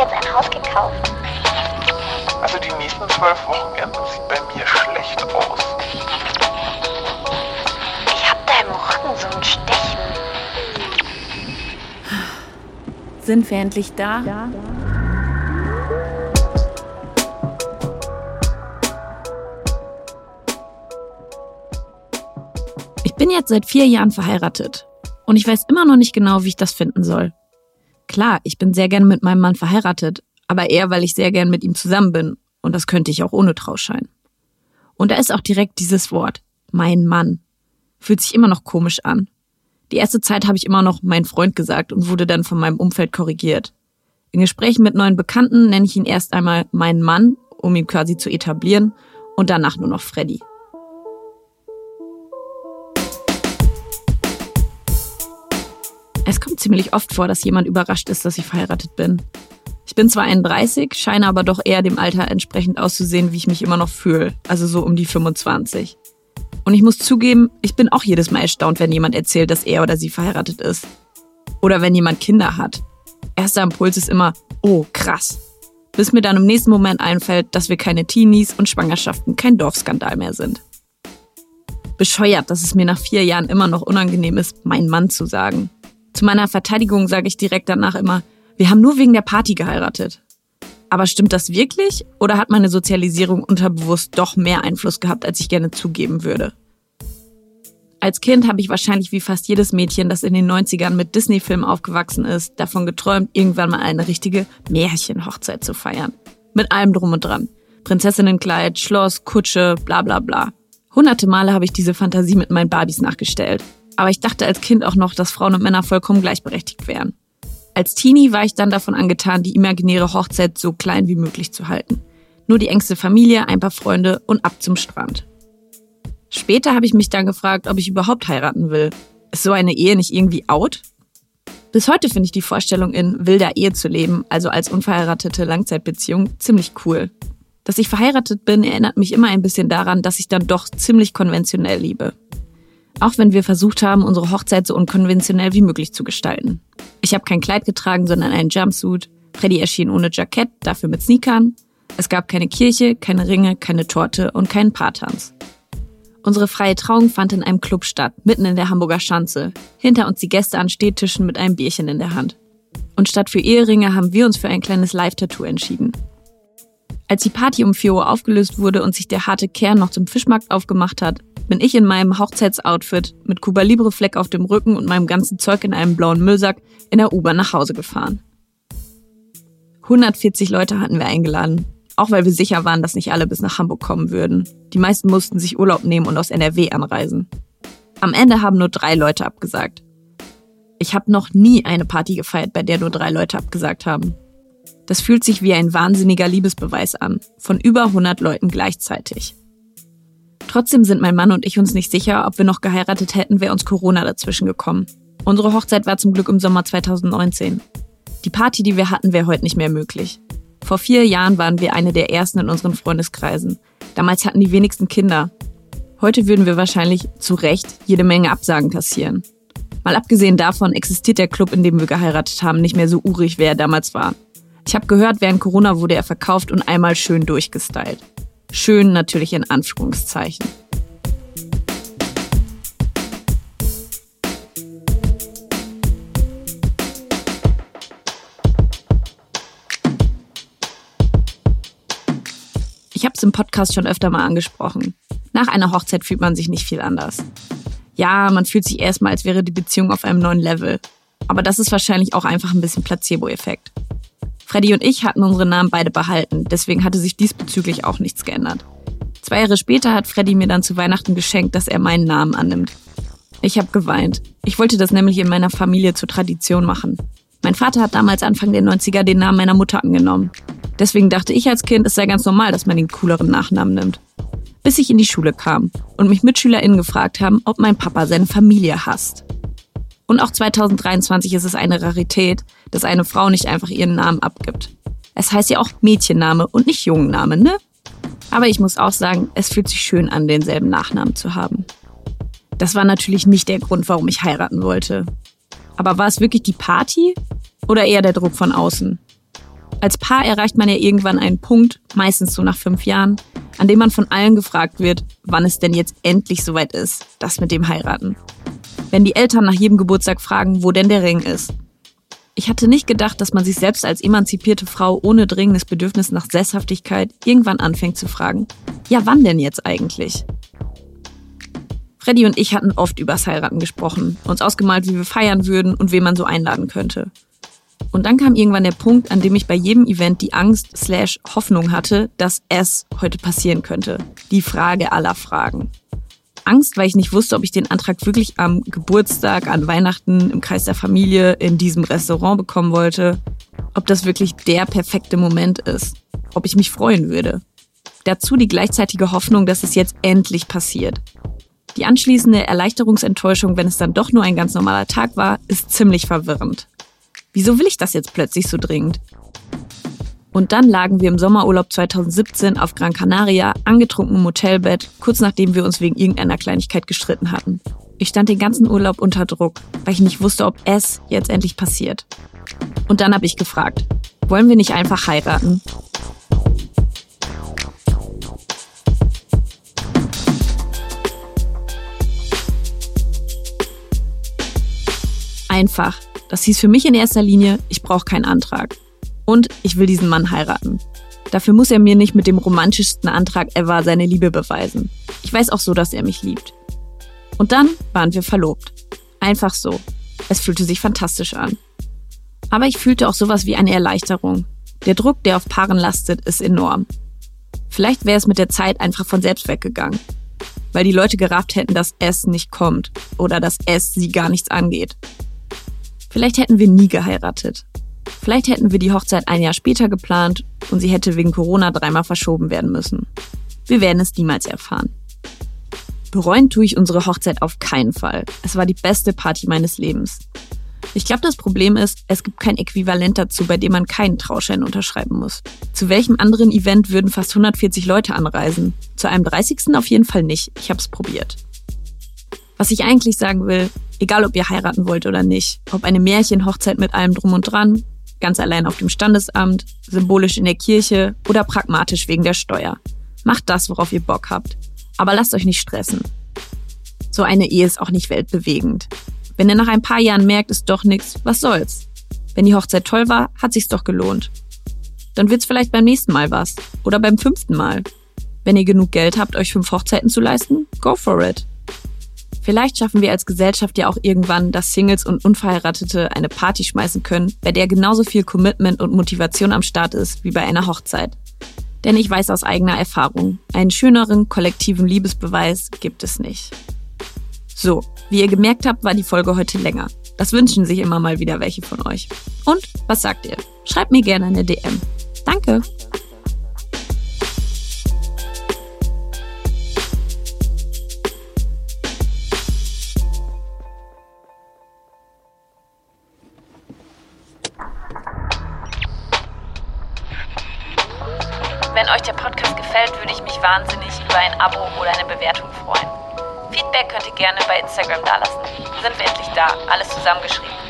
jetzt ein Haus gekauft. Also die nächsten zwölf Wochenenden sieht bei mir schlecht aus. Ich hab da im Rücken so ein Stechen. Sind wir endlich da? Ja. Ich bin jetzt seit vier Jahren verheiratet und ich weiß immer noch nicht genau, wie ich das finden soll. Klar, ich bin sehr gern mit meinem Mann verheiratet, aber eher, weil ich sehr gern mit ihm zusammen bin und das könnte ich auch ohne Trauschein. Und da ist auch direkt dieses Wort, mein Mann. Fühlt sich immer noch komisch an. Die erste Zeit habe ich immer noch mein Freund gesagt und wurde dann von meinem Umfeld korrigiert. In Gesprächen mit neuen Bekannten nenne ich ihn erst einmal meinen Mann, um ihn quasi zu etablieren, und danach nur noch Freddy. Es kommt ziemlich oft vor, dass jemand überrascht ist, dass ich verheiratet bin. Ich bin zwar 31, scheine aber doch eher dem Alter entsprechend auszusehen, wie ich mich immer noch fühle, also so um die 25. Und ich muss zugeben, ich bin auch jedes Mal erstaunt, wenn jemand erzählt, dass er oder sie verheiratet ist. Oder wenn jemand Kinder hat. Erster Impuls ist immer, oh, krass. Bis mir dann im nächsten Moment einfällt, dass wir keine Teenies und Schwangerschaften kein Dorfskandal mehr sind. Bescheuert, dass es mir nach vier Jahren immer noch unangenehm ist, mein Mann zu sagen. Zu meiner Verteidigung sage ich direkt danach immer, wir haben nur wegen der Party geheiratet. Aber stimmt das wirklich oder hat meine Sozialisierung unterbewusst doch mehr Einfluss gehabt, als ich gerne zugeben würde? Als Kind habe ich wahrscheinlich wie fast jedes Mädchen, das in den 90ern mit Disney-Filmen aufgewachsen ist, davon geträumt, irgendwann mal eine richtige Märchenhochzeit zu feiern. Mit allem drum und dran. Prinzessinnenkleid, Schloss, Kutsche, bla bla bla. Hunderte Male habe ich diese Fantasie mit meinen Barbies nachgestellt. Aber ich dachte als Kind auch noch, dass Frauen und Männer vollkommen gleichberechtigt wären. Als Teenie war ich dann davon angetan, die imaginäre Hochzeit so klein wie möglich zu halten. Nur die engste Familie, ein paar Freunde und ab zum Strand. Später habe ich mich dann gefragt, ob ich überhaupt heiraten will. Ist so eine Ehe nicht irgendwie out? Bis heute finde ich die Vorstellung, in wilder Ehe zu leben, also als unverheiratete Langzeitbeziehung, ziemlich cool. Dass ich verheiratet bin, erinnert mich immer ein bisschen daran, dass ich dann doch ziemlich konventionell liebe. Auch wenn wir versucht haben, unsere Hochzeit so unkonventionell wie möglich zu gestalten. Ich habe kein Kleid getragen, sondern einen Jumpsuit. Freddy erschien ohne Jackett, dafür mit Sneakern. Es gab keine Kirche, keine Ringe, keine Torte und keinen Paartanz. Unsere freie Trauung fand in einem Club statt, mitten in der Hamburger Schanze. Hinter uns die Gäste an Stehtischen mit einem Bierchen in der Hand. Und statt für Eheringe haben wir uns für ein kleines Live-Tattoo entschieden. Als die Party um 4 Uhr aufgelöst wurde und sich der harte Kern noch zum Fischmarkt aufgemacht hat, bin ich in meinem Hochzeitsoutfit mit Cuba Libre Fleck auf dem Rücken und meinem ganzen Zeug in einem blauen Müllsack in der U-Bahn nach Hause gefahren. 140 Leute hatten wir eingeladen, auch weil wir sicher waren, dass nicht alle bis nach Hamburg kommen würden. Die meisten mussten sich Urlaub nehmen und aus NRW anreisen. Am Ende haben nur drei Leute abgesagt. Ich habe noch nie eine Party gefeiert, bei der nur drei Leute abgesagt haben. Das fühlt sich wie ein wahnsinniger Liebesbeweis an, von über 100 Leuten gleichzeitig. Trotzdem sind mein Mann und ich uns nicht sicher, ob wir noch geheiratet hätten, wäre uns Corona dazwischen gekommen. Unsere Hochzeit war zum Glück im Sommer 2019. Die Party, die wir hatten, wäre heute nicht mehr möglich. Vor vier Jahren waren wir eine der ersten in unseren Freundeskreisen. Damals hatten die wenigsten Kinder. Heute würden wir wahrscheinlich zu Recht jede Menge Absagen kassieren. Mal abgesehen davon existiert der Club, in dem wir geheiratet haben, nicht mehr so urig, wie er damals war. Ich habe gehört, während Corona wurde er verkauft und einmal schön durchgestylt. Schön natürlich in Anführungszeichen. Ich habe es im Podcast schon öfter mal angesprochen. Nach einer Hochzeit fühlt man sich nicht viel anders. Ja, man fühlt sich erstmal, als wäre die Beziehung auf einem neuen Level. Aber das ist wahrscheinlich auch einfach ein bisschen Placebo-Effekt. Freddy und ich hatten unsere Namen beide behalten, deswegen hatte sich diesbezüglich auch nichts geändert. Zwei Jahre später hat Freddy mir dann zu Weihnachten geschenkt, dass er meinen Namen annimmt. Ich habe geweint. Ich wollte das nämlich in meiner Familie zur Tradition machen. Mein Vater hat damals Anfang der 90er den Namen meiner Mutter angenommen. Deswegen dachte ich als Kind, es sei ganz normal, dass man den cooleren Nachnamen nimmt. Bis ich in die Schule kam und mich MitschülerInnen gefragt haben, ob mein Papa seine Familie hasst. Und auch 2023 ist es eine Rarität, dass eine Frau nicht einfach ihren Namen abgibt. Es heißt ja auch Mädchenname und nicht Jungenname, ne? Aber ich muss auch sagen, es fühlt sich schön an, denselben Nachnamen zu haben. Das war natürlich nicht der Grund, warum ich heiraten wollte. Aber war es wirklich die Party oder eher der Druck von außen? Als Paar erreicht man ja irgendwann einen Punkt, meistens so nach fünf Jahren, an dem man von allen gefragt wird, wann es denn jetzt endlich soweit ist, das mit dem Heiraten. Wenn die Eltern nach jedem Geburtstag fragen, wo denn der Ring ist. Ich hatte nicht gedacht, dass man sich selbst als emanzipierte Frau ohne dringendes Bedürfnis nach Sesshaftigkeit irgendwann anfängt zu fragen, ja wann denn jetzt eigentlich? Freddy und ich hatten oft übers Heiraten gesprochen, uns ausgemalt, wie wir feiern würden und wen man so einladen könnte. Und dann kam irgendwann der Punkt, an dem ich bei jedem Event die Angst slash Hoffnung hatte, dass es heute passieren könnte. Die Frage aller Fragen. Angst, weil ich nicht wusste, ob ich den Antrag wirklich am Geburtstag, an Weihnachten, im Kreis der Familie, in diesem Restaurant bekommen wollte. Ob das wirklich der perfekte Moment ist. Ob ich mich freuen würde. Dazu die gleichzeitige Hoffnung, dass es jetzt endlich passiert. Die anschließende Erleichterungsenttäuschung, wenn es dann doch nur ein ganz normaler Tag war, ist ziemlich verwirrend. Wieso will ich das jetzt plötzlich so dringend? Und dann lagen wir im Sommerurlaub 2017 auf Gran Canaria, angetrunken im Hotelbett, kurz nachdem wir uns wegen irgendeiner Kleinigkeit gestritten hatten. Ich stand den ganzen Urlaub unter Druck, weil ich nicht wusste, ob es jetzt endlich passiert. Und dann habe ich gefragt, wollen wir nicht einfach heiraten? Einfach. Das hieß für mich in erster Linie, ich brauche keinen Antrag. Und ich will diesen Mann heiraten. Dafür muss er mir nicht mit dem romantischsten Antrag ever seine Liebe beweisen. Ich weiß auch so, dass er mich liebt. Und dann waren wir verlobt. Einfach so. Es fühlte sich fantastisch an. Aber ich fühlte auch sowas wie eine Erleichterung. Der Druck, der auf Paaren lastet, ist enorm. Vielleicht wäre es mit der Zeit einfach von selbst weggegangen. Weil die Leute gerafft hätten, dass es nicht kommt oder dass es sie gar nichts angeht. Vielleicht hätten wir nie geheiratet. Vielleicht hätten wir die Hochzeit ein Jahr später geplant und sie hätte wegen Corona dreimal verschoben werden müssen. Wir werden es niemals erfahren. Bereuen tue ich unsere Hochzeit auf keinen Fall. Es war die beste Party meines Lebens. Ich glaube, das Problem ist, es gibt kein Äquivalent dazu, bei dem man keinen Trauschein unterschreiben muss. Zu welchem anderen Event würden fast 140 Leute anreisen? Zu einem 30. auf jeden Fall nicht. Ich habe es probiert. Was ich eigentlich sagen will, egal ob ihr heiraten wollt oder nicht, ob eine Märchenhochzeit mit allem drum und dran, ganz allein auf dem Standesamt, symbolisch in der Kirche oder pragmatisch wegen der Steuer. Macht das, worauf ihr Bock habt. Aber lasst euch nicht stressen. So eine Ehe ist auch nicht weltbewegend. Wenn ihr nach ein paar Jahren merkt, ist doch nichts, was soll's? Wenn die Hochzeit toll war, hat sich's doch gelohnt. Dann wird's vielleicht beim nächsten Mal was. Oder beim fünften Mal. Wenn ihr genug Geld habt, euch fünf Hochzeiten zu leisten, go for it. Vielleicht schaffen wir als Gesellschaft ja auch irgendwann, dass Singles und Unverheiratete eine Party schmeißen können, bei der genauso viel Commitment und Motivation am Start ist wie bei einer Hochzeit. Denn ich weiß aus eigener Erfahrung, einen schöneren kollektiven Liebesbeweis gibt es nicht. So, wie ihr gemerkt habt, war die Folge heute länger. Das wünschen sich immer mal wieder welche von euch. Und was sagt ihr? Schreibt mir gerne eine DM. Danke! Wahnsinnig über ein Abo oder eine Bewertung freuen. Feedback könnt ihr gerne bei Instagram dalassen. Sind wir endlich da? Alles zusammengeschrieben.